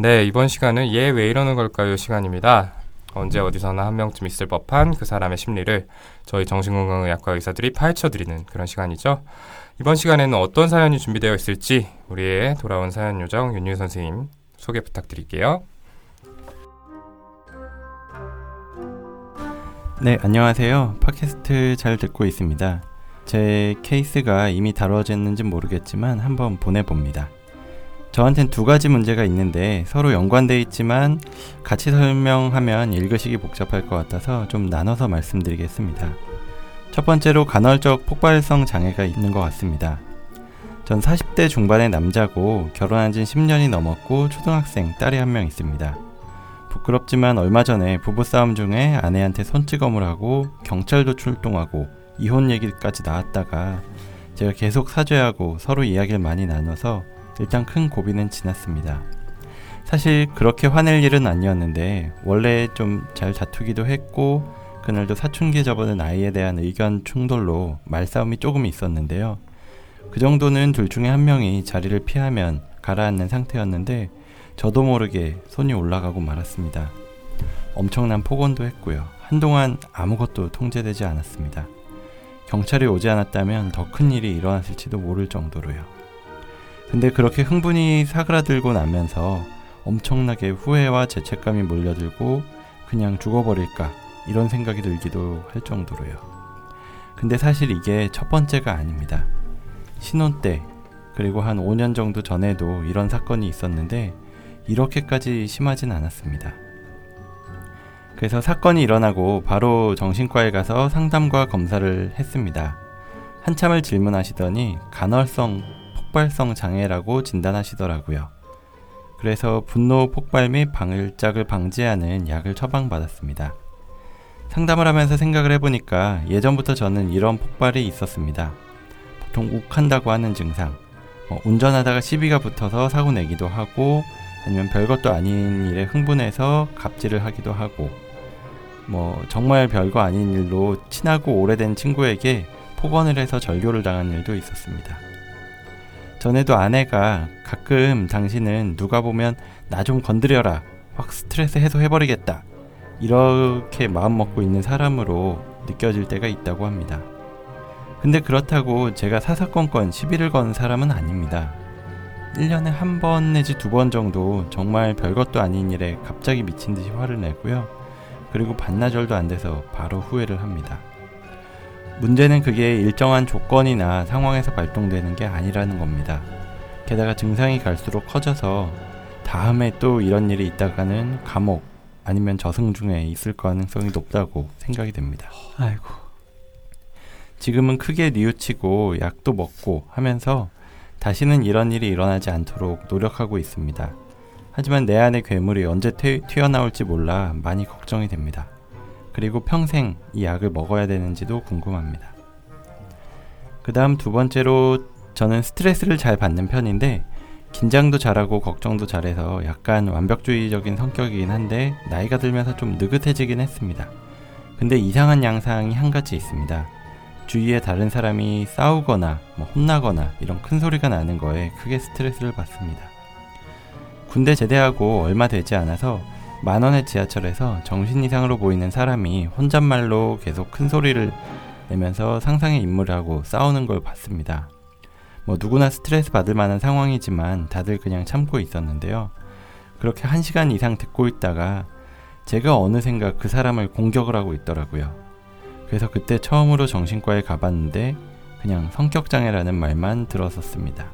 네, 이번 시간은 얘 왜 이러는 걸까요 시간입니다. 언제 어디서나 한 명쯤 있을 법한 그 사람의 심리를 저희 정신건강의학과 의사들이 파헤쳐 드리는 그런 시간이죠. 이번 시간에는 어떤 사연이 준비되어 있을지 우리의 돌아온 사연 요정 윤유 선생님 소개 부탁드릴게요. 네, 안녕하세요. 팟캐스트 잘 듣고 있습니다. 제 케이스가 이미 다뤄졌는지 모르겠지만 한번 보내봅니다. 저한텐 두 가지 문제가 있는데 서로 연관돼 있지만 같이 설명하면 읽으시기 복잡할 것 같아서 좀 나눠서 말씀드리겠습니다. 첫 번째로 간헐적 폭발성 장애가 있는 것 같습니다. 전 40대 중반의 남자고 결혼한 지 10년이 넘었고 초등학생 딸이 한 명 있습니다. 부끄럽지만 얼마 전에 부부싸움 중에 아내한테 손찌검을 하고 경찰도 출동하고 이혼 얘기까지 나왔다가 제가 계속 사죄하고 서로 이야기를 많이 나눠서 일단 큰 고비는 지났습니다. 사실 그렇게 화낼 일은 아니었는데 원래 좀 잘 다투기도 했고 그날도 사춘기에 접어든 아이에 대한 의견 충돌로 말싸움이 조금 있었는데요. 그 정도는 둘 중에 한 명이 자리를 피하면 가라앉는 상태였는데 저도 모르게 손이 올라가고 말았습니다. 엄청난 폭언도 했고요. 한동안 아무것도 통제되지 않았습니다. 경찰이 오지 않았다면 더 큰 일이 일어났을지도 모를 정도로요. 근데 그렇게 흥분이 사그라들고 나면서 엄청나게 후회와 죄책감이 몰려들고 그냥 죽어버릴까 이런 생각이 들기도 할 정도로요. 근데 사실 이게 첫 번째가 아닙니다. 신혼 때 그리고 한 5년 정도 전에도 이런 사건이 있었는데 이렇게까지 심하진 않았습니다. 그래서 사건이 일어나고 바로 정신과에 가서 상담과 검사를 했습니다. 한참을 질문하시더니 간헐성 폭발성 장애라고 진단하시더라고요. 그래서 분노 폭발 및 방을짝을 방지하는 약을 처방받았습니다. 상담을 하면서 생각을 해보니까 예전부터 저는 이런 폭발이 있었습니다. 보통 욱한다고 하는 증상, 뭐 운전하다가 시비가 붙어서 사고 내기도 하고 아니면 별것도 아닌 일에 흥분해서 갑질을 하기도 하고 뭐 정말 별거 아닌 일로 친하고 오래된 친구에게 폭언을 해서 절교를 당한 일도 있었습니다. 전에도 아내가 가끔 당신은 누가 보면 나 좀 건드려라. 확 스트레스 해소해버리겠다. 이렇게 마음 먹고 있는 사람으로 느껴질 때가 있다고 합니다. 근데 그렇다고 제가 사사건건 시비를 건 사람은 아닙니다. 1년에 한 번 내지 두 번 정도 정말 별것도 아닌 일에 갑자기 미친 듯이 화를 내고요. 그리고 반나절도 안 돼서 바로 후회를 합니다. 문제는 그게 일정한 조건이나 상황에서 발동되는 게 아니라는 겁니다. 게다가 증상이 갈수록 커져서 다음에 또 이런 일이 있다가는 감옥 아니면 저승 중에 있을 가능성이 높다고 생각이 됩니다. 아이고. 지금은 크게 뉘우치고 약도 먹고 하면서 다시는 이런 일이 일어나지 않도록 노력하고 있습니다. 하지만 내 안의 괴물이 언제 튀어나올지 몰라 많이 걱정이 됩니다. 그리고 평생 이 약을 먹어야 되는지도 궁금합니다. 그 다음 두 번째로 저는 스트레스를 잘 받는 편인데 긴장도 잘하고 걱정도 잘해서 약간 완벽주의적인 성격이긴 한데 나이가 들면서 좀 느긋해지긴 했습니다. 근데 이상한 양상이 한 가지 있습니다. 주위에 다른 사람이 싸우거나 뭐 혼나거나 이런 큰 소리가 나는 거에 크게 스트레스를 받습니다. 군대 제대하고 얼마 되지 않아서 만원의 지하철에서 정신 이상으로 보이는 사람이 혼잣말로 계속 큰 소리를 내면서 상상의 인물하고 싸우는 걸 봤습니다. 뭐 누구나 스트레스 받을 만한 상황이지만 다들 그냥 참고 있었는데요. 그렇게 한 시간 이상 듣고 있다가 제가 어느샌가 그 사람을 공격을 하고 있더라고요. 그래서 그때 처음으로 정신과에 가봤는데 그냥 성격장애라는 말만 들었었습니다.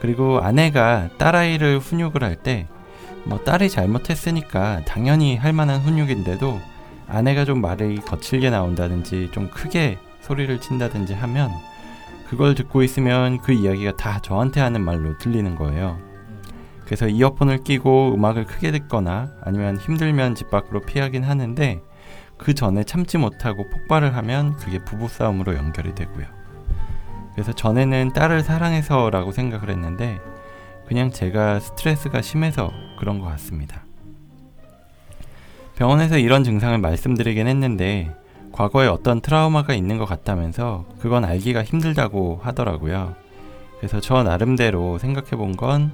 그리고 아내가 딸아이를 훈육을 할때 뭐 딸이 잘못했으니까 당연히 할 만한 훈육인데도 아내가 좀 말이 거칠게 나온다든지 좀 크게 소리를 친다든지 하면 그걸 듣고 있으면 그 이야기가 다 저한테 하는 말로 들리는 거예요. 그래서 이어폰을 끼고 음악을 크게 듣거나 아니면 힘들면 집 밖으로 피하긴 하는데 그 전에 참지 못하고 폭발을 하면 그게 부부싸움으로 연결이 되고요. 그래서 전에는 딸을 사랑해서라고 생각을 했는데 그냥 제가 스트레스가 심해서 그런 것 같습니다. 병원에서 이런 증상을 말씀드리긴 했는데 과거에 어떤 트라우마가 있는 것 같다면서 그건 알기가 힘들다고 하더라고요. 그래서 저 나름대로 생각해 본 건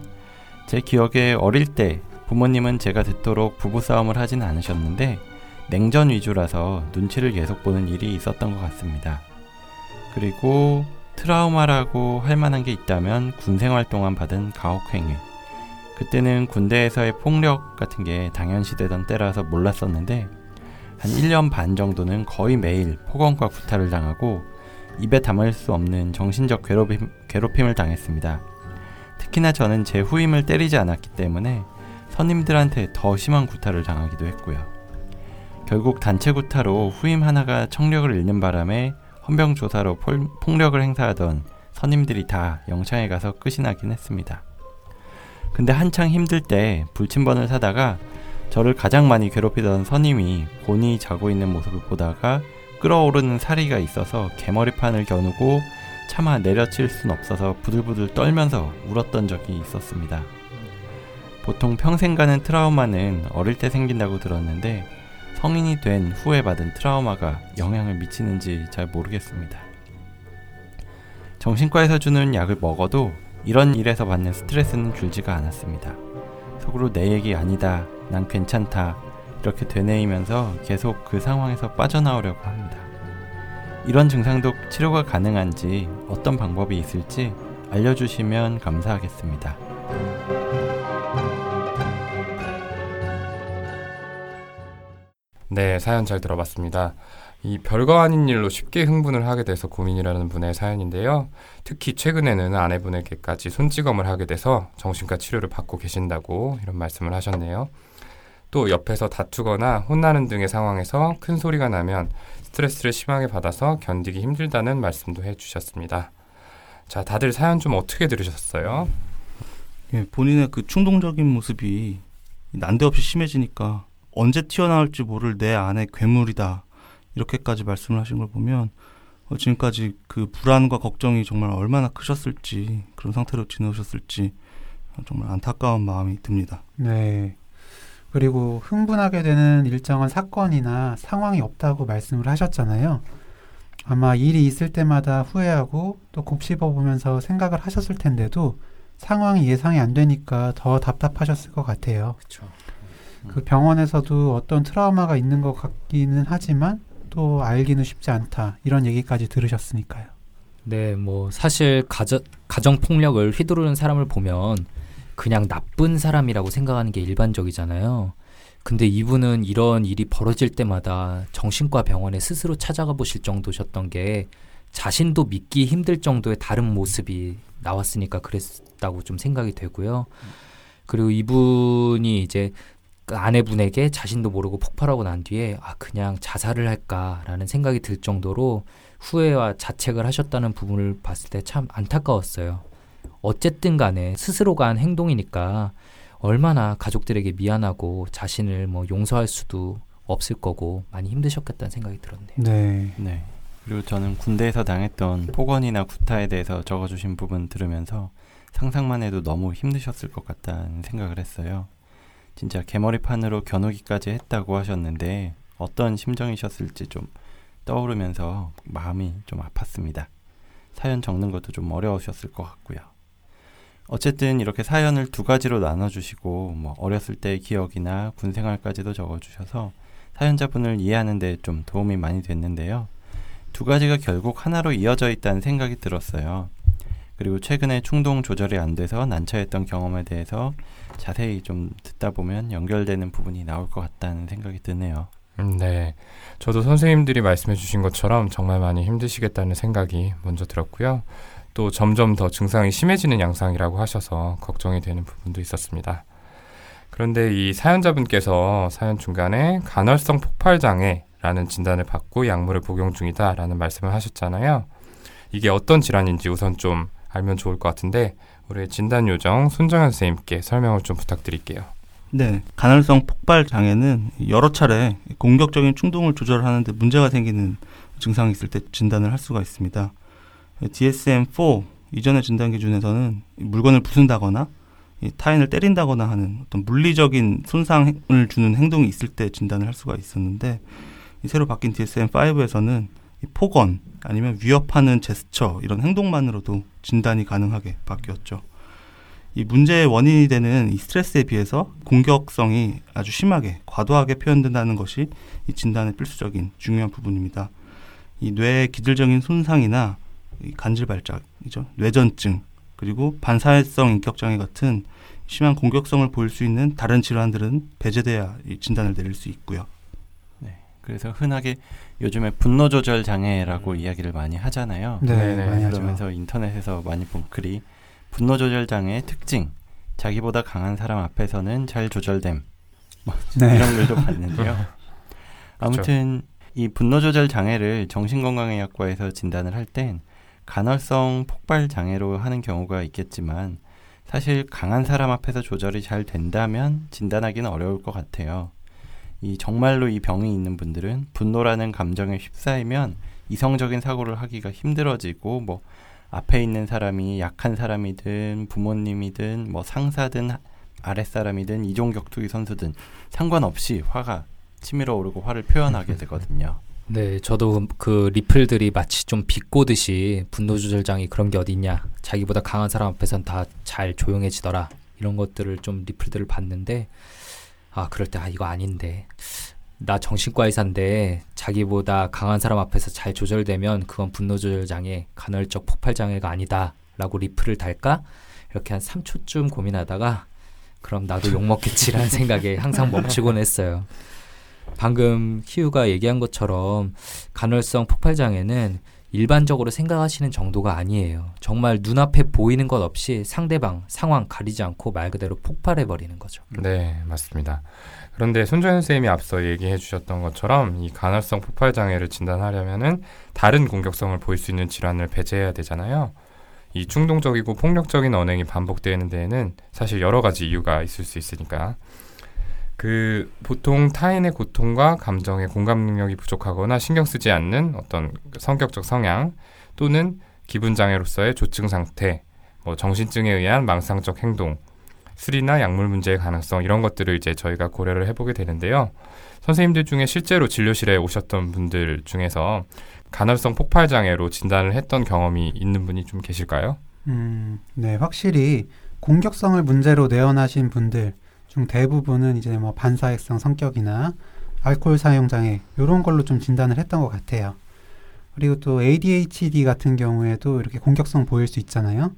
제 기억에 어릴 때 부모님은 제가 듣도록 부부싸움을 하진 않으셨는데 냉전 위주라서 눈치를 계속 보는 일이 있었던 것 같습니다. 그리고 트라우마라고 할 만한 게 있다면 군 생활 동안 받은 가혹행위. 그때는 군대에서의 폭력 같은 게 당연시되던 때라서 몰랐었는데 한 1년 반 정도는 거의 매일 폭언과 구타를 당하고 입에 담을 수 없는 정신적 괴롭힘, 괴롭힘을 당했습니다. 특히나 저는 제 후임을 때리지 않았기 때문에 선임들한테 더 심한 구타를 당하기도 했고요. 결국 단체 구타로 후임 하나가 청력을 잃는 바람에 헌병 조사로 폴, 폭력을 행사하던 선임들이 다 영창에 가서 끝이 나긴 했습니다. 근데 한창 힘들 때 불침번을 사다가 저를 가장 많이 괴롭히던 선임이 곤히 자고 있는 모습을 보다가 끓어오르는 사리가 있어서 개머리판을 겨누고 차마 내려칠 순 없어서 부들부들 떨면서 울었던 적이 있었습니다. 보통 평생 가는 트라우마는 어릴 때 생긴다고 들었는데 성인이 된 후에 받은 트라우마가 영향을 미치는지 잘 모르겠습니다. 정신과에서 주는 약을 먹어도 이런 일에서 받는 스트레스는 줄지가 않았습니다. 속으로 내 얘기 아니다, 난 괜찮다, 이렇게 되뇌이면서 계속 그 상황에서 빠져나오려고 합니다. 이런 증상도 치료가 가능한지 어떤 방법이 있을지 알려주시면 감사하겠습니다. 네, 사연 잘 들어봤습니다. 이 별거 아닌 일로 쉽게 흥분을 하게 돼서 고민이라는 분의 사연인데요. 특히 최근에는 아내분에게까지 손찌검을 하게 돼서 정신과 치료를 받고 계신다고 이런 말씀을 하셨네요. 또 옆에서 다투거나 혼나는 등의 상황에서 큰 소리가 나면 스트레스를 심하게 받아서 견디기 힘들다는 말씀도 해주셨습니다. 자, 다들 사연 좀 어떻게 들으셨어요? 예, 본인의 그 충동적인 모습이 난데없이 심해지니까 언제 튀어나올지 모를 내 안에 괴물이다 이렇게까지 말씀을 하신 걸 보면 어, 지금까지 그 불안과 걱정이 정말 얼마나 크셨을지 그런 상태로 지내오셨을지 정말 안타까운 마음이 듭니다. 네. 그리고 흥분하게 되는 일정한 사건이나 상황이 없다고 말씀을 하셨잖아요. 아마 일이 있을 때마다 후회하고 또 곱씹어 보면서 생각을 하셨을 텐데도 상황이 예상이 안 되니까 더 답답하셨을 것 같아요. 그렇죠. 그 병원에서도 어떤 트라우마가 있는 것 같기는 하지만 또 알기는 쉽지 않다. 이런 얘기까지 들으셨으니까요. 네, 뭐 사실 가정 가정 폭력을 휘두르는 사람을 보면 그냥 나쁜 사람이라고 생각하는 게 일반적이잖아요. 근데 이분은 이런 일이 벌어질 때마다 정신과 병원에 스스로 찾아가 보실 정도셨던 게 자신도 믿기 힘들 정도의 다른 모습이 나왔으니까 그랬다고 좀 생각이 되고요. 그리고 이분이 이제 그 아내분에게 자신도 모르고 폭발하고 난 뒤에 아 그냥 자살을 할까라는 생각이 들 정도로 후회와 자책을 하셨다는 부분을 봤을 때 참 안타까웠어요. 어쨌든 간에 스스로가 한 행동이니까 얼마나 가족들에게 미안하고 자신을 뭐 용서할 수도 없을 거고 많이 힘드셨겠다는 생각이 들었네요. 네. 네. 그리고 저는 군대에서 당했던 폭언이나 구타에 대해서 적어주신 부분 들으면서 상상만 해도 너무 힘드셨을 것 같다는 생각을 했어요. 진짜 개머리판으로 겨누기까지 했다고 하셨는데 어떤 심정이셨을지 좀 떠오르면서 마음이 좀 아팠습니다. 사연 적는 것도 좀 어려우셨을 것 같고요. 어쨌든 이렇게 사연을 두 가지로 나눠주시고 뭐 어렸을 때의 기억이나 군 생활까지도 적어주셔서 사연자분을 이해하는데 좀 도움이 많이 됐는데요. 두 가지가 결국 하나로 이어져 있다는 생각이 들었어요. 그리고 최근에 충동 조절이 안 돼서 난처했던 경험에 대해서 자세히 좀 듣다 보면 연결되는 부분이 나올 것 같다는 생각이 드네요. 음, 네. 저도 선생님들이 말씀해 주신 것처럼 정말 많이 힘드시겠다는 생각이 먼저 들었고요. 또 점점 더 증상이 심해지는 양상이라고 하셔서 걱정이 되는 부분도 있었습니다. 그런데 이 사연자분께서 사연 중간에 간헐성 폭발 장애라는 진단을 받고 약물을 복용 중이다라는 말씀을 하셨잖아요. 이게 어떤 질환인지 우선 좀 알면 좋을 것 같은데 우리 진단 요정 손정현 선생님께 설명을 좀 부탁드릴게요. 네, 간헐성 폭발 장애는 여러 차례 공격적인 충동을 조절하는데 문제가 생기는 증상이 있을 때 진단을 할 수가 있습니다. DSM-4 이전의 진단 기준에서는 물건을 부순다거나 타인을 때린다거나 하는 어떤 물리적인 손상을 주는 행동이 있을 때 진단을 할 수가 있었는데 새로 바뀐 DSM-5에서는 폭언 아니면 위협하는 제스처 이런 행동만으로도 진단이 가능하게 바뀌었죠. 이 문제의 원인이 되는 이 스트레스에 비해서 공격성이 아주 심하게 과도하게 표현된다는 것이 이 진단의 필수적인 중요한 부분입니다. 이 뇌의 기질적인 손상이나 이 간질 발작이죠. 뇌전증 그리고 반사회성 인격 장애 같은 심한 공격성을 보일 수 있는 다른 질환들은 배제돼야 이 진단을 내릴 수 있고요. 그래서 흔하게 요즘에 분노 조절 장애라고 이야기를 많이 하잖아요. 네, 네네. 많이 하죠. 그러면서 인터넷에서 많이 본 글이 분노 조절 장애의 특징. 자기보다 강한 사람 앞에서는 잘 조절됨. 네. 이런 글도 봤는데요. 아무튼 이 분노 조절 장애를 정신건강의학과에서 진단을 할 땐 간헐성 폭발 장애로 하는 경우가 있겠지만 사실 강한 사람 앞에서 조절이 잘 된다면 진단하기는 어려울 것 같아요. 이 정말로 이 병이 있는 분들은 분노라는 감정에 휩싸이면 이성적인 사고를 하기가 힘들어지고 뭐 앞에 있는 사람이 약한 사람이든 부모님이든 뭐 상사든 아랫사람이든 이종 격투기 선수든 상관없이 화가 치밀어 오르고 화를 표현하게 되거든요. 네, 저도 그 리플들이 마치 좀 비꼬듯이 분노 조절장이 그런 게 어딨냐. 자기보다 강한 사람 앞에선 다 잘 조용해지더라. 이런 것들을 좀 리플들을 봤는데 아, 그럴 때 아, 이거 아닌데. 나 정신과 의사인데 자기보다 강한 사람 앞에서 잘 조절되면 그건 분노 조절 장애, 간헐적 폭발 장애가 아니다라고 리플을 달까? 이렇게 한 3초쯤 고민하다가 그럼 나도 욕 먹겠지라는 생각에 항상 멈추곤 했어요. 방금 키우가 얘기한 것처럼 간헐성 폭발 장애는 일반적으로 생각하시는 정도가 아니에요. 정말 눈앞에 보이는 것 없이 상대방 상황 가리지 않고 말 그대로 폭발해 버리는 거죠. 네, 맞습니다. 그런데 손정현 선생님이 앞서 얘기해 주셨던 것처럼 이 간헐성 폭발 장애를 진단하려면은 다른 공격성을 보일 수 있는 질환을 배제해야 되잖아요. 이 충동적이고 폭력적인 언행이 반복되는 데에는 사실 여러 가지 이유가 있을 수 있으니까 그 보통 타인의 고통과 감정에 공감 능력이 부족하거나 신경 쓰지 않는 어떤 성격적 성향 또는 기분 장애로서의 조증 상태, 뭐 정신증에 의한 망상적 행동, 술이나 약물 문제의 가능성 이런 것들을 이제 저희가 고려를 해보게 되는데요. 선생님들 중에 실제로 진료실에 오셨던 분들 중에서 간헐성 폭발 장애로 진단을 했던 경험이 있는 분이 좀 계실까요? 음, 네, 확실히 공격성을 문제로 내어나신 분들 중 대부분은 이제 뭐 반사회성 성격이나 알코올 사용 장애 이런 걸로 좀 진단을 했던 것 같아요. 그리고 또 ADHD 같은 경우에도 이렇게 공격성 보일 수 있잖아요.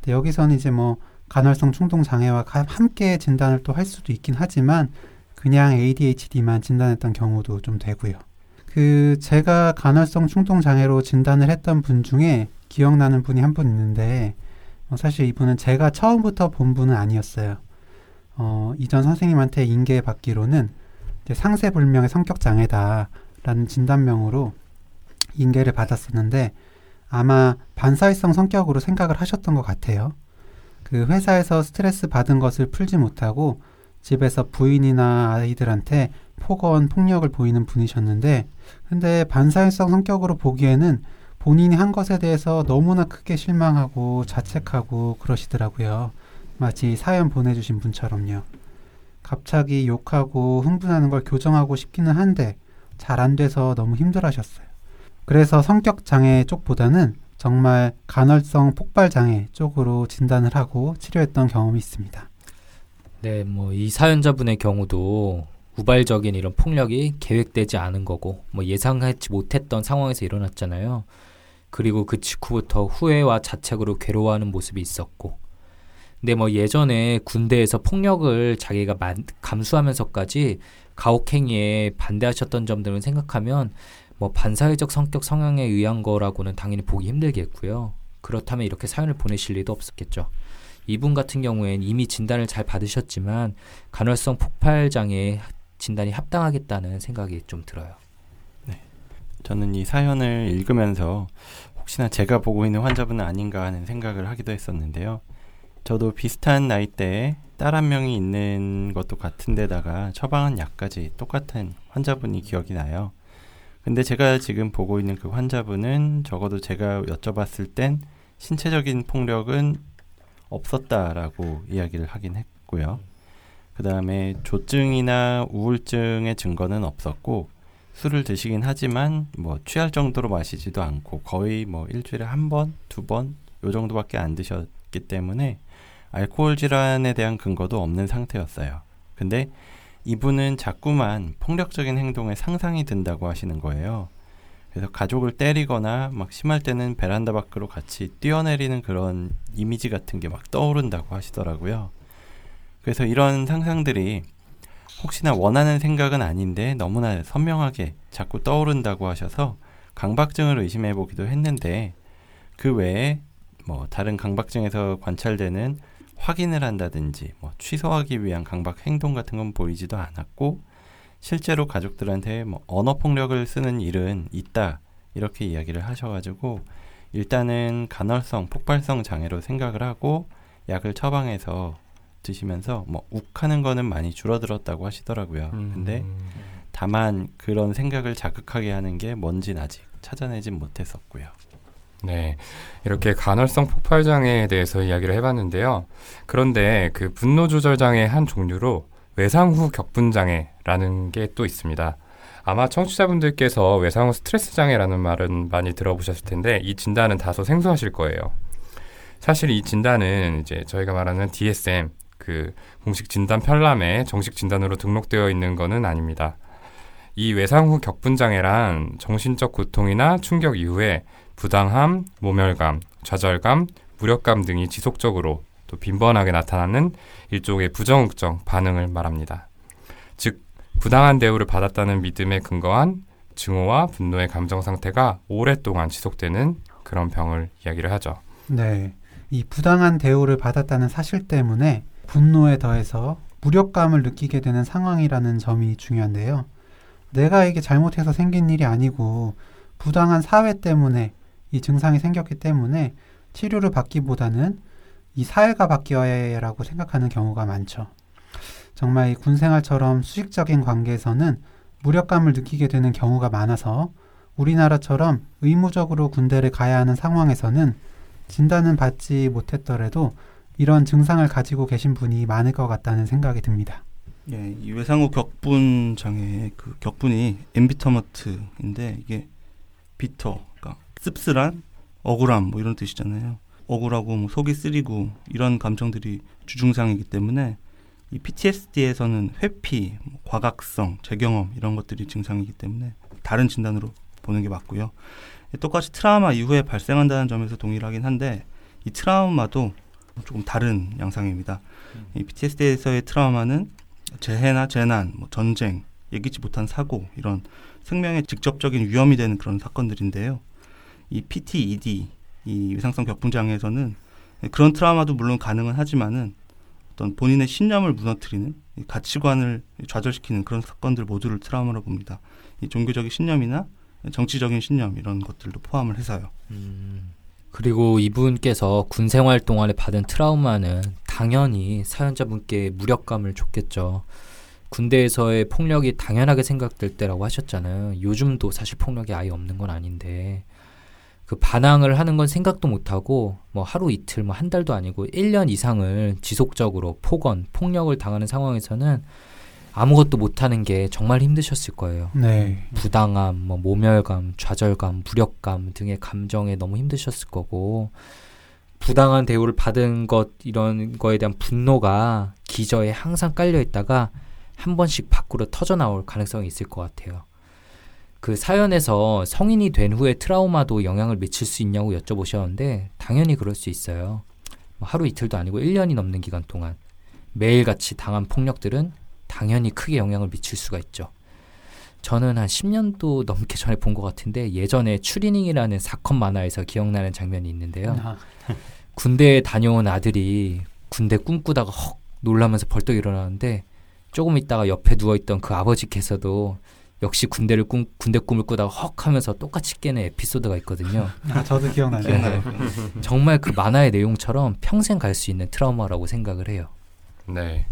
근데 여기서는 이제 뭐 간헐성 충동 장애와 가- 함께 진단을 또 할 수도 있긴 하지만 그냥 ADHD만 진단했던 경우도 좀 되고요. 그 제가 간헐성 충동 장애로 진단을 했던 분 중에 기억나는 분이 한 분 있는데 어, 사실 이분은 제가 처음부터 본 분은 아니었어요. 어, 이전 선생님한테 인계 받기로는 이제 상세불명의 성격 장애다라는 진단명으로 인계를 받았었는데 아마 반사회성 성격으로 생각을 하셨던 것 같아요. 그 회사에서 스트레스 받은 것을 풀지 못하고 집에서 부인이나 아이들한테 폭언, 폭력을 보이는 분이셨는데 근데 반사회성 성격으로 보기에는 본인이 한 것에 대해서 너무나 크게 실망하고 자책하고 그러시더라고요. 마치 사연 보내주신 분처럼요. 갑자기 욕하고 흥분하는 걸 교정하고 싶기는 한데 잘 안 돼서 너무 힘들어하셨어요. 그래서 성격 장애 쪽보다는 정말 간헐성 폭발 장애 쪽으로 진단을 하고 치료했던 경험이 있습니다. 네, 뭐 이 사연자분의 경우도 우발적인 이런 폭력이 계획되지 않은 거고 뭐 예상하지 못했던 상황에서 일어났잖아요. 그리고 그 직후부터 후회와 자책으로 괴로워하는 모습이 있었고 근데 뭐 예전에 군대에서 폭력을 자기가 만, 감수하면서까지 가혹행위에 반대하셨던 점들을 생각하면 뭐 반사회적 성격 성향에 의한 거라고는 당연히 보기 힘들겠고요. 그렇다면 이렇게 사연을 보내실 리도 없었겠죠. 이분 같은 경우엔 이미 진단을 잘 받으셨지만 간헐성 폭발 장애 진단이 합당하겠다는 생각이 좀 들어요. 저는 이 사연을 읽으면서 혹시나 제가 보고 있는 환자분은 아닌가 하는 생각을 하기도 했었는데요. 저도 비슷한 나이대에 딸 한 명이 있는 것도 같은데다가 처방한 약까지 똑같은 환자분이 기억이 나요. 근데 제가 지금 보고 있는 그 환자분은 적어도 제가 여쭤봤을 땐 신체적인 폭력은 없었다라고 이야기를 하긴 했고요. 그 다음에 조증이나 우울증의 증거는 없었고 술을 드시긴 하지만 뭐 취할 정도로 마시지도 않고 거의 뭐 일주일에 한 번, 두 번 요 정도밖에 안 드셨기 때문에 알코올 질환에 대한 근거도 없는 상태였어요. 근데 이분은 자꾸만 폭력적인 행동에 상상이 든다고 하시는 거예요. 그래서 가족을 때리거나 막 심할 때는 베란다 밖으로 같이 뛰어내리는 그런 이미지 같은 게 막 떠오른다고 하시더라고요. 그래서 이런 상상들이 혹시나 원하는 생각은 아닌데 너무나 선명하게 자꾸 떠오른다고 하셔서 강박증을 의심해 보기도 했는데 그 외에 뭐 다른 강박증에서 관찰되는 확인을 한다든지 뭐 취소하기 위한 강박 행동 같은 건 보이지도 않았고 실제로 가족들한테 뭐 언어 폭력을 쓰는 일은 있다 이렇게 이야기를 하셔가지고 일단은 간헐성 폭발성 장애로 생각을 하고 약을 처방해서 드시면서 뭐 욱하는 거는 많이 줄어들었다고 하시더라고요. 음. 근데 다만 그런 생각을 자극하게 하는 게 뭔진 아직 찾아내진 못했었고요. 네. 이렇게 간헐성 폭발 장애에 대해서 이야기를 해봤는데요. 그런데 그 분노 조절 장애의 한 종류로 외상 후 격분 장애라는 게 또 있습니다. 아마 청취자분들께서 외상 후 스트레스 장애라는 말은 많이 들어보셨을 텐데 이 진단은 다소 생소하실 거예요. 사실 이 진단은 이제 저희가 말하는 DSM 그 공식 진단 편람에 정식 진단으로 등록되어 있는 거는 아닙니다. 이 외상 후 격분 장애란 정신적 고통이나 충격 이후에 부당함, 모멸감, 좌절감, 무력감 등이 지속적으로 또 빈번하게 나타나는 일종의 부정응적 반응을 말합니다. 즉, 부당한 대우를 받았다는 믿음에 근거한 증오와 분노의 감정 상태가 오랫동안 지속되는 그런 병을 이야기를 하죠. 네. 이 부당한 대우를 받았다는 사실 때문에 분노에 더해서 무력감을 느끼게 되는 상황이라는 점이 중요한데요. 내가 이게 잘못해서 생긴 일이 아니고 부당한 사회 때문에 이 증상이 생겼기 때문에 치료를 받기보다는 이 사회가 바뀌어야 라고 생각하는 경우가 많죠. 정말 이 군생활처럼 수직적인 관계에서는 무력감을 느끼게 되는 경우가 많아서 우리나라처럼 의무적으로 군대를 가야 하는 상황에서는 진단은 받지 못했더라도 이런 증상을 가지고 계신 분이 많을 것 같다는 생각이 듭니다. 예, 이 외상후 격분 장애의 그 격분이 엠비터먼트인데 이게 비터, 씁쓸한, 억울함 뭐 이런 뜻이잖아요. 억울하고 뭐 속이 쓰리고 이런 감정들이 주증상이기 때문에 이 PTSD에서는 회피, 뭐 과각성, 재경험 이런 것들이 증상이기 때문에 다른 진단으로 보는 게 맞고요. 똑같이 트라우마 이후에 발생한다는 점에서 동일하긴 한데 이 트라우마도 조금 다른 양상입니다. 이 PTSD에서의 트라우마는 재해나 재난, 뭐 전쟁, 예기치 못한 사고 이런 생명에 직접적인 위험이 되는 그런 사건들인데요. 이 PTED, 이 외상성 격분 장애에서는 그런 트라우마도 물론 가능은 하지만은 어떤 본인의 신념을 무너뜨리는 이 가치관을 좌절시키는 그런 사건들 모두를 트라우마로 봅니다. 이 종교적인 신념이나 정치적인 신념 이런 것들도 포함을 해서요. 음, 그리고 이분께서 군 생활 동안에 받은 트라우마는 당연히 사연자분께 무력감을 줬겠죠. 군대에서의 폭력이 당연하게 생각될 때라고 하셨잖아요. 요즘도 사실 폭력이 아예 없는 건 아닌데 그 반항을 하는 건 생각도 못 하고 뭐 하루 이틀 뭐 한 달도 아니고 1년 이상을 지속적으로 폭언, 폭력을 당하는 상황에서는 아무것도 못 하는 게 정말 힘드셨을 거예요. 네. 부당함, 뭐 모멸감, 좌절감, 무력감 등의 감정에 너무 힘드셨을 거고 부당한 대우를 받은 것 이런 거에 대한 분노가 기저에 항상 깔려 있다가 한 번씩 밖으로 터져 나올 가능성이 있을 것 같아요. 그 사연에서 성인이 된 후에 트라우마도 영향을 미칠 수 있냐고 여쭤보셨는데 당연히 그럴 수 있어요. 뭐 하루 이틀도 아니고 1년이 넘는 기간 동안 매일같이 당한 폭력들은 당연히 크게 영향을 미칠 수가 있죠. 저는 한 10년도 넘게 전에 본 것 같은데 예전에 추리닝이라는 사건 만화에서 기억나는 장면이 있는데요. 아, 군대에 다녀온 아들이 군대 꿈꾸다가 헉 놀라면서 벌떡 일어나는데 조금 있다가 옆에 누워있던 그 아버지께서도 역시 군대를 꿈, 군대 꿈을 꾸다가 헉 하면서 똑같이 깨는 에피소드가 있거든요. 아, 저도 기억나네요. 네. 정말 그 만화의 내용처럼 평생 갈 수 있는 트라우마라고 생각을 해요. 네.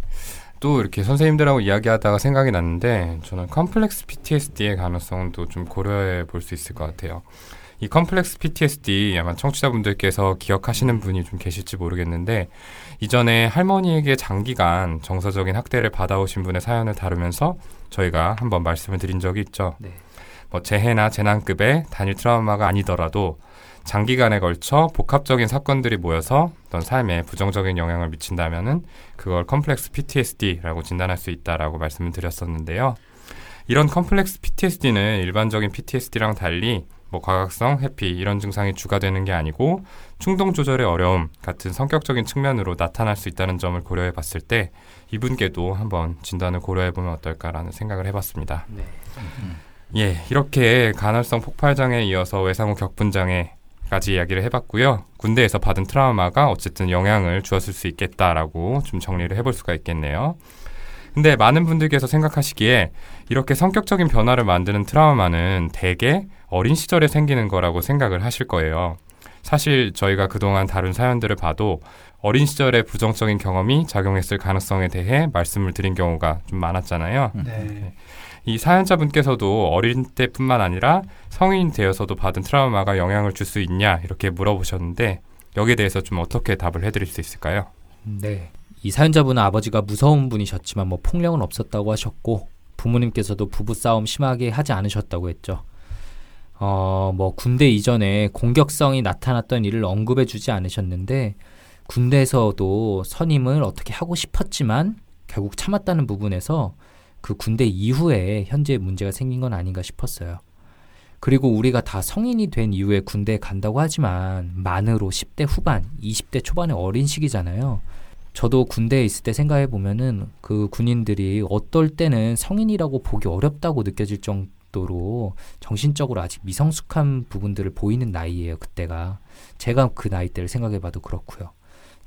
또 이렇게 선생님들하고 이야기하다가 생각이 났는데 저는 complex PTSD의 가능성도 좀 고려해 볼 수 있을 것 같아요. 이 complex PTSD 아마 청취자분들께서 기억하시는 분이 좀 계실지 모르겠는데 이전에 할머니에게 장기간 정서적인 학대를 받아오신 분의 사연을 다루면서 저희가 한번 말씀을 드린 적이 있죠. 네. 뭐 재해나 재난급의 단일 트라우마가 아니더라도 장기간에 걸쳐 복합적인 사건들이 모여서 어떤 삶에 부정적인 영향을 미친다면은 그걸 complex PTSD라고 진단할 수 있다라고 말씀을 드렸었는데요. 이런 complex PTSD는 일반적인 PTSD랑 달리 뭐 과각성, 회피 이런 증상이 주가 되는 게 아니고 충동 조절의 어려움 같은 성격적인 측면으로 나타날 수 있다는 점을 고려해 봤을 때 이분께도 한번 진단을 고려해 보면 어떨까라는 생각을 해 봤습니다. 네. 예, 이렇게 간헐성 폭발 장애에 이어서 외상후 격분 장애까지 이야기를 해 봤고요. 군대에서 받은 트라우마가 어쨌든 영향을 주었을 수 있겠다라고 좀 정리를 해볼 수가 있겠네요. 근데 많은 분들께서 생각하시기에 이렇게 성격적인 변화를 만드는 트라우마는 대개 어린 시절에 생기는 거라고 생각을 하실 거예요. 사실 저희가 그동안 다룬 사연들을 봐도 어린 시절에 부정적인 경험이 작용했을 가능성에 대해 말씀을 드린 경우가 좀 많았잖아요. 네. 이 사연자분께서도 어린 때뿐만 아니라 성인 되어서도 받은 트라우마가 영향을 줄 수 있냐 이렇게 물어보셨는데 여기에 대해서 좀 어떻게 답을 해드릴 수 있을까요? 네. 이 사연자분은 아버지가 무서운 분이셨지만 뭐 폭력은 없었다고 하셨고 부모님께서도 부부 싸움 심하게 하지 않으셨다고 했죠. 어, 뭐 군대 이전에 공격성이 나타났던 일을 언급해 주지 않으셨는데 군대에서도 선임을 어떻게 하고 싶었지만 결국 참았다는 부분에서 그 군대 이후에 현재 문제가 생긴 건 아닌가 싶었어요. 그리고 우리가 다 성인이 된 이후에 군대에 간다고 하지만 만으로 10대 후반, 20대 초반의 어린 시기잖아요. 저도 군대에 있을 때 생각해 보면은 그 군인들이 어떨 때는 성인이라고 보기 어렵다고 느껴질 정 도로 정신적으로 아직 미성숙한 부분들을 보이는 나이예요, 그때가. 제가 그 나이 때를 생각해 봐도 그렇고요.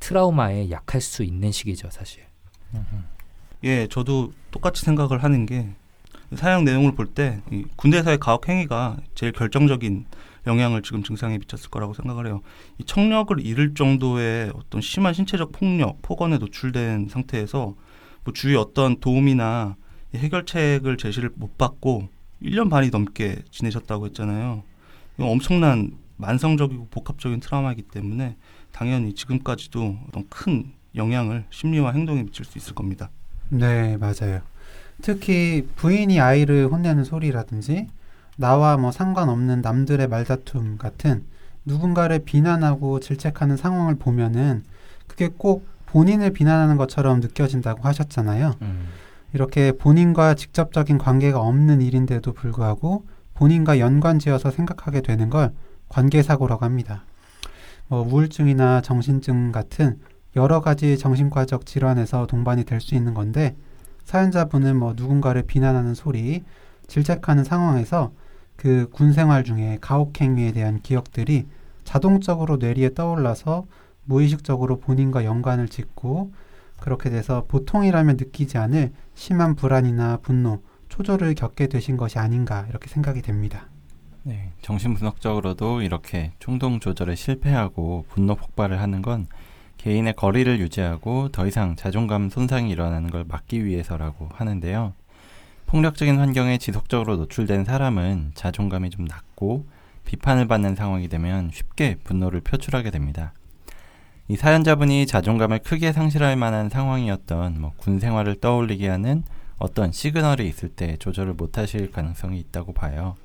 트라우마에 약할 수 있는 시기죠, 사실. 예, 저도 똑같이 생각을 하는 게 사용 내용을 볼 때 군대에서의 가혹 행위가 제일 결정적인 영향을 지금 증상에 미쳤을 거라고 생각을 해요. 이 청력을 잃을 정도의 어떤 심한 신체적 폭력, 폭언에 노출된 상태에서 뭐 주위 어떤 도움이나 해결책을 제시를 못 받고 1년 반이 넘게 지내셨다고 했잖아요. 이건 엄청난 만성적이고 복합적인 트라우마이기 때문에 당연히 지금까지도 어떤 큰 영향을 심리와 행동에 미칠 수 있을 겁니다. 네, 맞아요. 특히 부인이 아이를 혼내는 소리라든지 나와 뭐 상관없는 남들의 말다툼 같은 누군가를 비난하고 질책하는 상황을 보면은 그게 꼭 본인을 비난하는 것처럼 느껴진다고 하셨잖아요. 음. 이렇게 본인과 직접적인 관계가 없는 일인데도 불구하고 본인과 연관지어서 생각하게 되는 걸 관계사고라고 합니다. 뭐 우울증이나 정신증 같은 여러 가지 정신과적 질환에서 동반이 될 수 있는 건데 사연자분은 뭐 누군가를 비난하는 소리, 질책하는 상황에서 그 군 생활 중에 가혹 행위에 대한 기억들이 자동적으로 뇌리에 떠올라서 무의식적으로 본인과 연관을 짓고 그렇게 돼서 보통이라면 느끼지 않을 심한 불안이나 분노, 초조를 겪게 되신 것이 아닌가 이렇게 생각이 됩니다. 네, 정신분석적으로도 이렇게 충동 조절에 실패하고 분노 폭발을 하는 건 개인의 거리를 유지하고 더 이상 자존감 손상이 일어나는 걸 막기 위해서라고 하는데요. 폭력적인 환경에 지속적으로 노출된 사람은 자존감이 좀 낮고 비판을 받는 상황이 되면 쉽게 분노를 표출하게 됩니다. 이 사연자분이 자존감을 크게 상실할 만한 상황이었던 뭐 군 생활을 떠올리게 하는 어떤 시그널이 있을 때 조절을 못 하실 가능성이 있다고 봐요.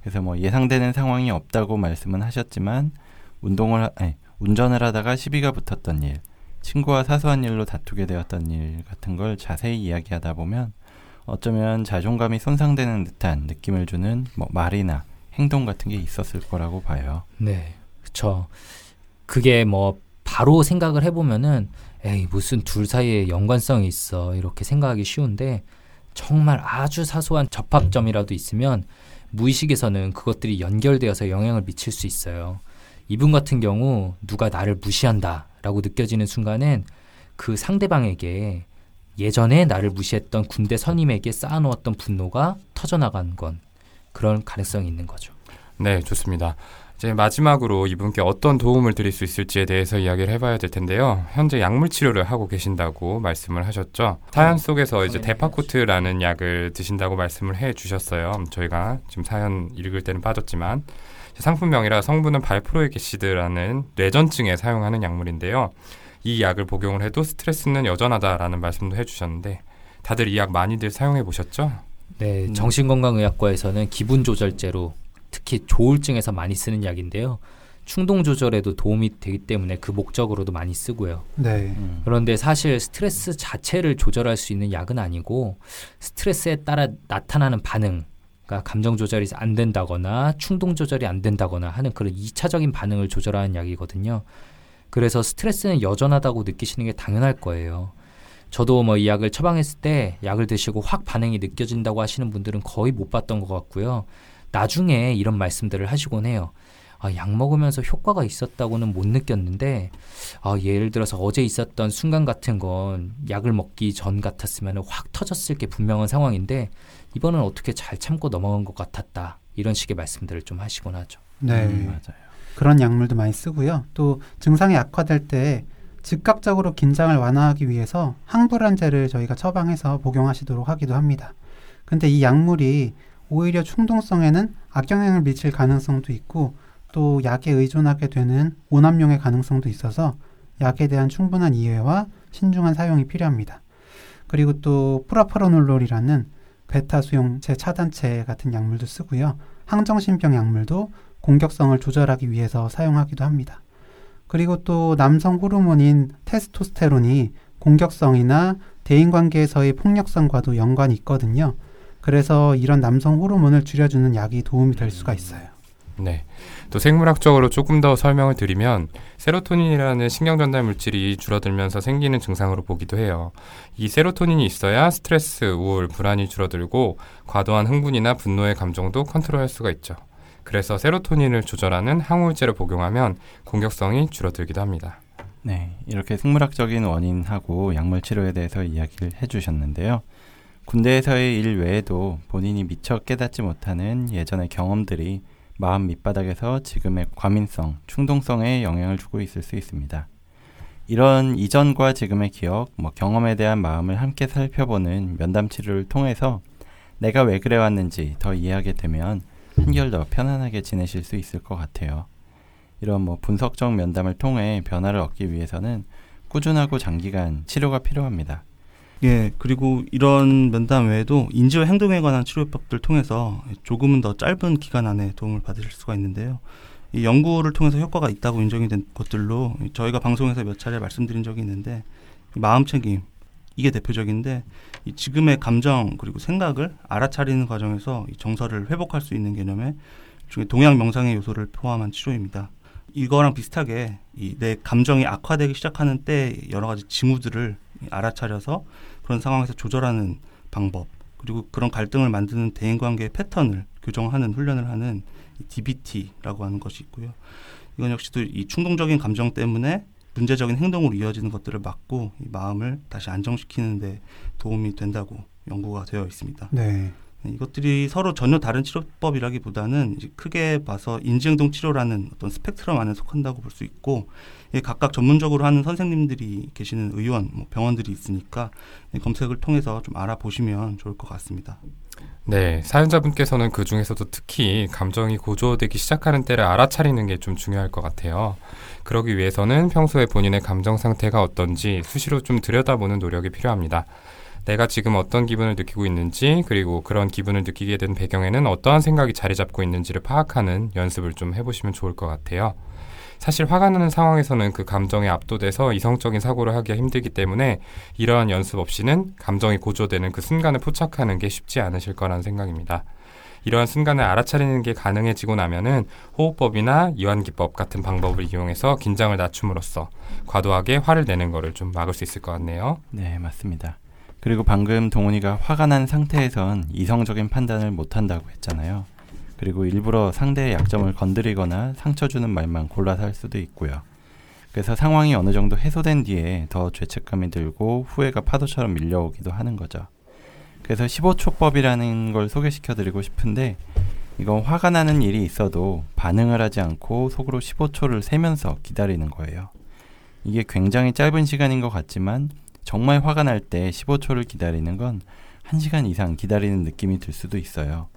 그래서 뭐 예상되는 상황이 없다고 말씀은 하셨지만 운동을 하- 아니, 운전을 하다가 시비가 붙었던 일, 친구와 사소한 일로 다투게 되었던 일 같은 걸 자세히 이야기하다 보면 어쩌면 자존감이 손상되는 듯한 느낌을 주는 뭐 말이나 행동 같은 게 있었을 거라고 봐요. 네, 그쵸. 그게 뭐 바로 생각을 해보면은 에이 무슨 둘 사이에 연관성이 있어 이렇게 생각하기 쉬운데 정말 아주 사소한 접합점이라도 있으면 무의식에서는 그것들이 연결되어서 영향을 미칠 수 있어요. 이분 같은 경우 누가 나를 무시한다라고 느껴지는 순간엔 그 상대방에게 예전에 나를 무시했던 군대 선임에게 쌓아놓았던 분노가 터져나간 건 그런 가능성이 있는 거죠. 네, 좋습니다. 이제 마지막으로 이분께 어떤 도움을 드릴 수 있을지에 대해서 이야기를 해봐야 될 텐데요. 현재 약물 치료를 하고 계신다고 말씀을 하셨죠. 사연 속에서 이제 데파코트라는 약을 드신다고 말씀을 해 주셨어요. 저희가 지금 사연 읽을 때는 빠졌지만 상품명이라 성분은 발프로이게시드라는 뇌전증에 사용하는 약물인데요. 이 약을 복용을 해도 스트레스는 여전하다라는 말씀도 해주셨는데 다들 이 약 많이들 사용해 보셨죠? 네, 음. 정신건강의학과에서는 기분 조절제로 특히 조울증에서 많이 쓰는 약인데요. 충동 조절에도 도움이 되기 때문에 그 목적으로도 많이 쓰고요. 네. 음. 그런데 사실 스트레스 자체를 조절할 수 있는 약은 아니고 스트레스에 따라 나타나는 반응, 그러니까 감정 조절이 안 된다거나 충동 조절이 안 된다거나 하는 그런 이차적인 반응을 조절하는 약이거든요. 그래서 스트레스는 여전하다고 느끼시는 게 당연할 거예요. 저도 뭐 이 약을 처방했을 때 약을 드시고 확 반응이 느껴진다고 하시는 분들은 거의 못 봤던 것 같고요. 나중에 이런 말씀들을 하시곤 해요. 아, 약 먹으면서 효과가 있었다고는 못 느꼈는데 아, 예를 들어서 어제 있었던 순간 같은 건 약을 먹기 전 같았으면 확 터졌을 게 분명한 상황인데 이번은 어떻게 잘 참고 넘어간 것 같았다. 이런 식의 말씀들을 좀 하시곤 하죠. 네. 음, 맞아요. 그런 약물도 많이 쓰고요. 또 증상이 악화될 때 즉각적으로 긴장을 완화하기 위해서 항불안제를 저희가 처방해서 복용하시도록 하기도 합니다. 근데 이 약물이 오히려 충동성에는 악영향을 미칠 가능성도 있고 또 약에 의존하게 되는 오남용의 가능성도 있어서 약에 대한 충분한 이해와 신중한 사용이 필요합니다. 그리고 또 프라파로놀롤이라는 베타 수용체 차단체 같은 약물도 쓰고요. 항정신병 약물도 공격성을 조절하기 위해서 사용하기도 합니다. 그리고 또 남성 호르몬인 테스토스테론이 공격성이나 대인관계에서의 폭력성과도 연관이 있거든요. 그래서 이런 남성 호르몬을 줄여주는 약이 도움이 될 수가 있어요. 네. 또 생물학적으로 조금 더 설명을 드리면 세로토닌이라는 신경 전달 물질이 줄어들면서 생기는 증상으로 보기도 해요. 이 세로토닌이 있어야 스트레스, 우울, 불안이 줄어들고 과도한 흥분이나 분노의 감정도 컨트롤할 수가 있죠. 그래서 세로토닌을 조절하는 항우울제를 복용하면 공격성이 줄어들기도 합니다. 네, 이렇게 생물학적인 원인하고 약물 치료에 대해서 이야기를 해주셨는데요. 군대에서의 일 외에도 본인이 미처 깨닫지 못하는 예전의 경험들이 마음 밑바닥에서 지금의 과민성, 충동성에 영향을 주고 있을 수 있습니다. 이런 이전과 지금의 기억, 뭐 경험에 대한 마음을 함께 살펴보는 면담 치료를 통해서 내가 왜 그래 왔는지 더 이해하게 되면 한결 더 편안하게 지내실 수 있을 것 같아요. 이런 뭐 분석적 면담을 통해 변화를 얻기 위해서는 꾸준하고 장기간 치료가 필요합니다. 예, 그리고 이런 면담 외에도 인지와 행동에 관한 치료법들 통해서 조금은 더 짧은 기간 안에 도움을 받으실 수가 있는데요. 이 연구를 통해서 효과가 있다고 인정이 된 것들로 저희가 방송에서 몇 차례 말씀드린 적이 있는데 이 마음 챙김 이게 대표적인데 이 지금의 감정 그리고 생각을 알아차리는 과정에서 이 정서를 회복할 수 있는 개념의 중에 동양 명상의 요소를 포함한 치료입니다. 이거랑 비슷하게 이 내 감정이 악화되기 시작하는 때 여러 가지 징후들을 알아차려서 그런 상황에서 조절하는 방법 그리고 그런 갈등을 만드는 대인 관계의 패턴을 교정하는 훈련을 하는 이 DBT라고 하는 것이 있고요. 이건 역시도 이 충동적인 감정 때문에 문제적인 행동으로 이어지는 것들을 막고 이 마음을 다시 안정시키는 데 도움이 된다고 연구가 되어 있습니다. 네. 네, 이것들이 서로 전혀 다른 치료법이라기보다는 크게 봐서 인지행동 치료라는 어떤 스펙트럼 안에 속한다고 볼 수 있고 예, 각각 전문적으로 하는 선생님들이 계시는 의원, 뭐 병원들이 있으니까 예, 검색을 통해서 좀 알아보시면 좋을 것 같습니다. 네, 사연자분께서는 그 중에서도 특히 감정이 고조되기 시작하는 때를 알아차리는 게 좀 중요할 것 같아요. 그러기 위해서는 평소에 본인의 감정 상태가 어떤지 수시로 좀 들여다보는 노력이 필요합니다. 내가 지금 어떤 기분을 느끼고 있는지, 그리고 그런 기분을 느끼게 된 배경에는 어떠한 생각이 자리 잡고 있는지를 파악하는 연습을 좀 해보시면 좋을 것 같아요. 사실 화가 나는 상황에서는 그 감정에 압도돼서 이성적인 사고를 하기가 힘들기 때문에 이러한 연습 없이는 감정이 고조되는 그 순간을 포착하는 게 쉽지 않으실 거라는 생각입니다. 이러한 순간을 알아차리는 게 가능해지고 나면은 호흡법이나 이완기법 같은 방법을 이용해서 긴장을 낮춤으로써 과도하게 화를 내는 거를 좀 막을 수 있을 것 같네요. 네, 맞습니다. 그리고 방금 동훈이가 화가 난 상태에선 이성적인 판단을 못 한다고 했잖아요. 그리고 일부러 상대의 약점을 건드리거나 상처 주는 말만 골라서 할 수도 있고요. 그래서 상황이 어느 정도 해소된 뒤에 더 죄책감이 들고 후회가 파도처럼 밀려오기도 하는 거죠. 그래서 15초법이라는 걸 소개시켜 드리고 싶은데 이건 화가 나는 일이 있어도 반응을 하지 않고 속으로 15초를 세면서 기다리는 거예요. 이게 굉장히 짧은 시간인 것 같지만 정말 화가 날 때 15초를 기다리는 건 1시간 이상 기다리는 느낌이 들 수도 있어요.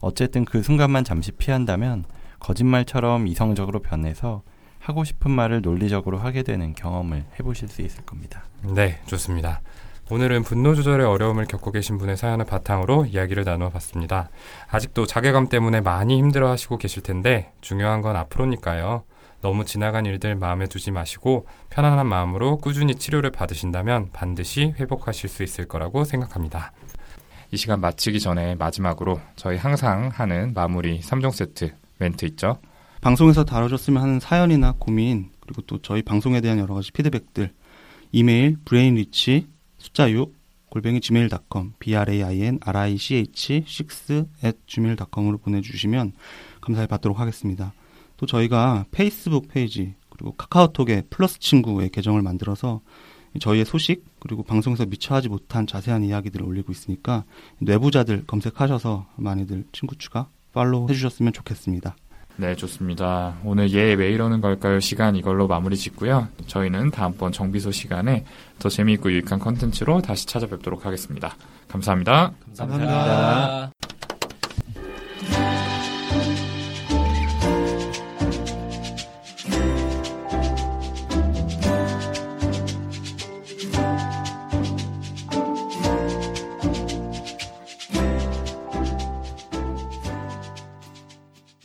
어쨌든 그 순간만 잠시 피한다면 거짓말처럼 이성적으로 변해서 하고 싶은 말을 논리적으로 하게 되는 경험을 해보실 수 있을 겁니다. 네, 좋습니다. 오늘은 분노 조절의 어려움을 겪고 계신 분의 사연을 바탕으로 이야기를 나누어 봤습니다. 아직도 자괴감 때문에 많이 힘들어 하시고 계실 텐데 중요한 건 앞으로니까요. 너무 지나간 일들 마음에 두지 마시고 편안한 마음으로 꾸준히 치료를 받으신다면 반드시 회복하실 수 있을 거라고 생각합니다. 이 시간 마치기 전에 마지막으로 저희 항상 하는 마무리 3종 세트 멘트 있죠? 방송에서 다뤄줬으면 하는 사연이나 고민 그리고 또 저희 방송에 대한 여러 가지 피드백들 이메일 brainrich 숫자 6 골뱅이 gmail.com b r a i n r i c h 6 at gmail.com으로 보내주시면 감사히 받도록 하겠습니다. 또 저희가 페이스북 페이지 그리고 카카오톡에 플러스 친구의 계정을 만들어서 저희의 소식 그리고 방송에서 미처 하지 못한 자세한 이야기들을 올리고 있으니까 뇌부자들 검색하셔서 많이들 친구 추가 팔로우 해주셨으면 좋겠습니다. 네, 좋습니다. 오늘 얘왜 이러는 걸까요? 시간 이걸로 마무리 짓고요. 저희는 다음번 정비소 시간에 더 재미있고 유익한 컨텐츠로 다시 찾아뵙도록 하겠습니다. 감사합니다. 감사합니다.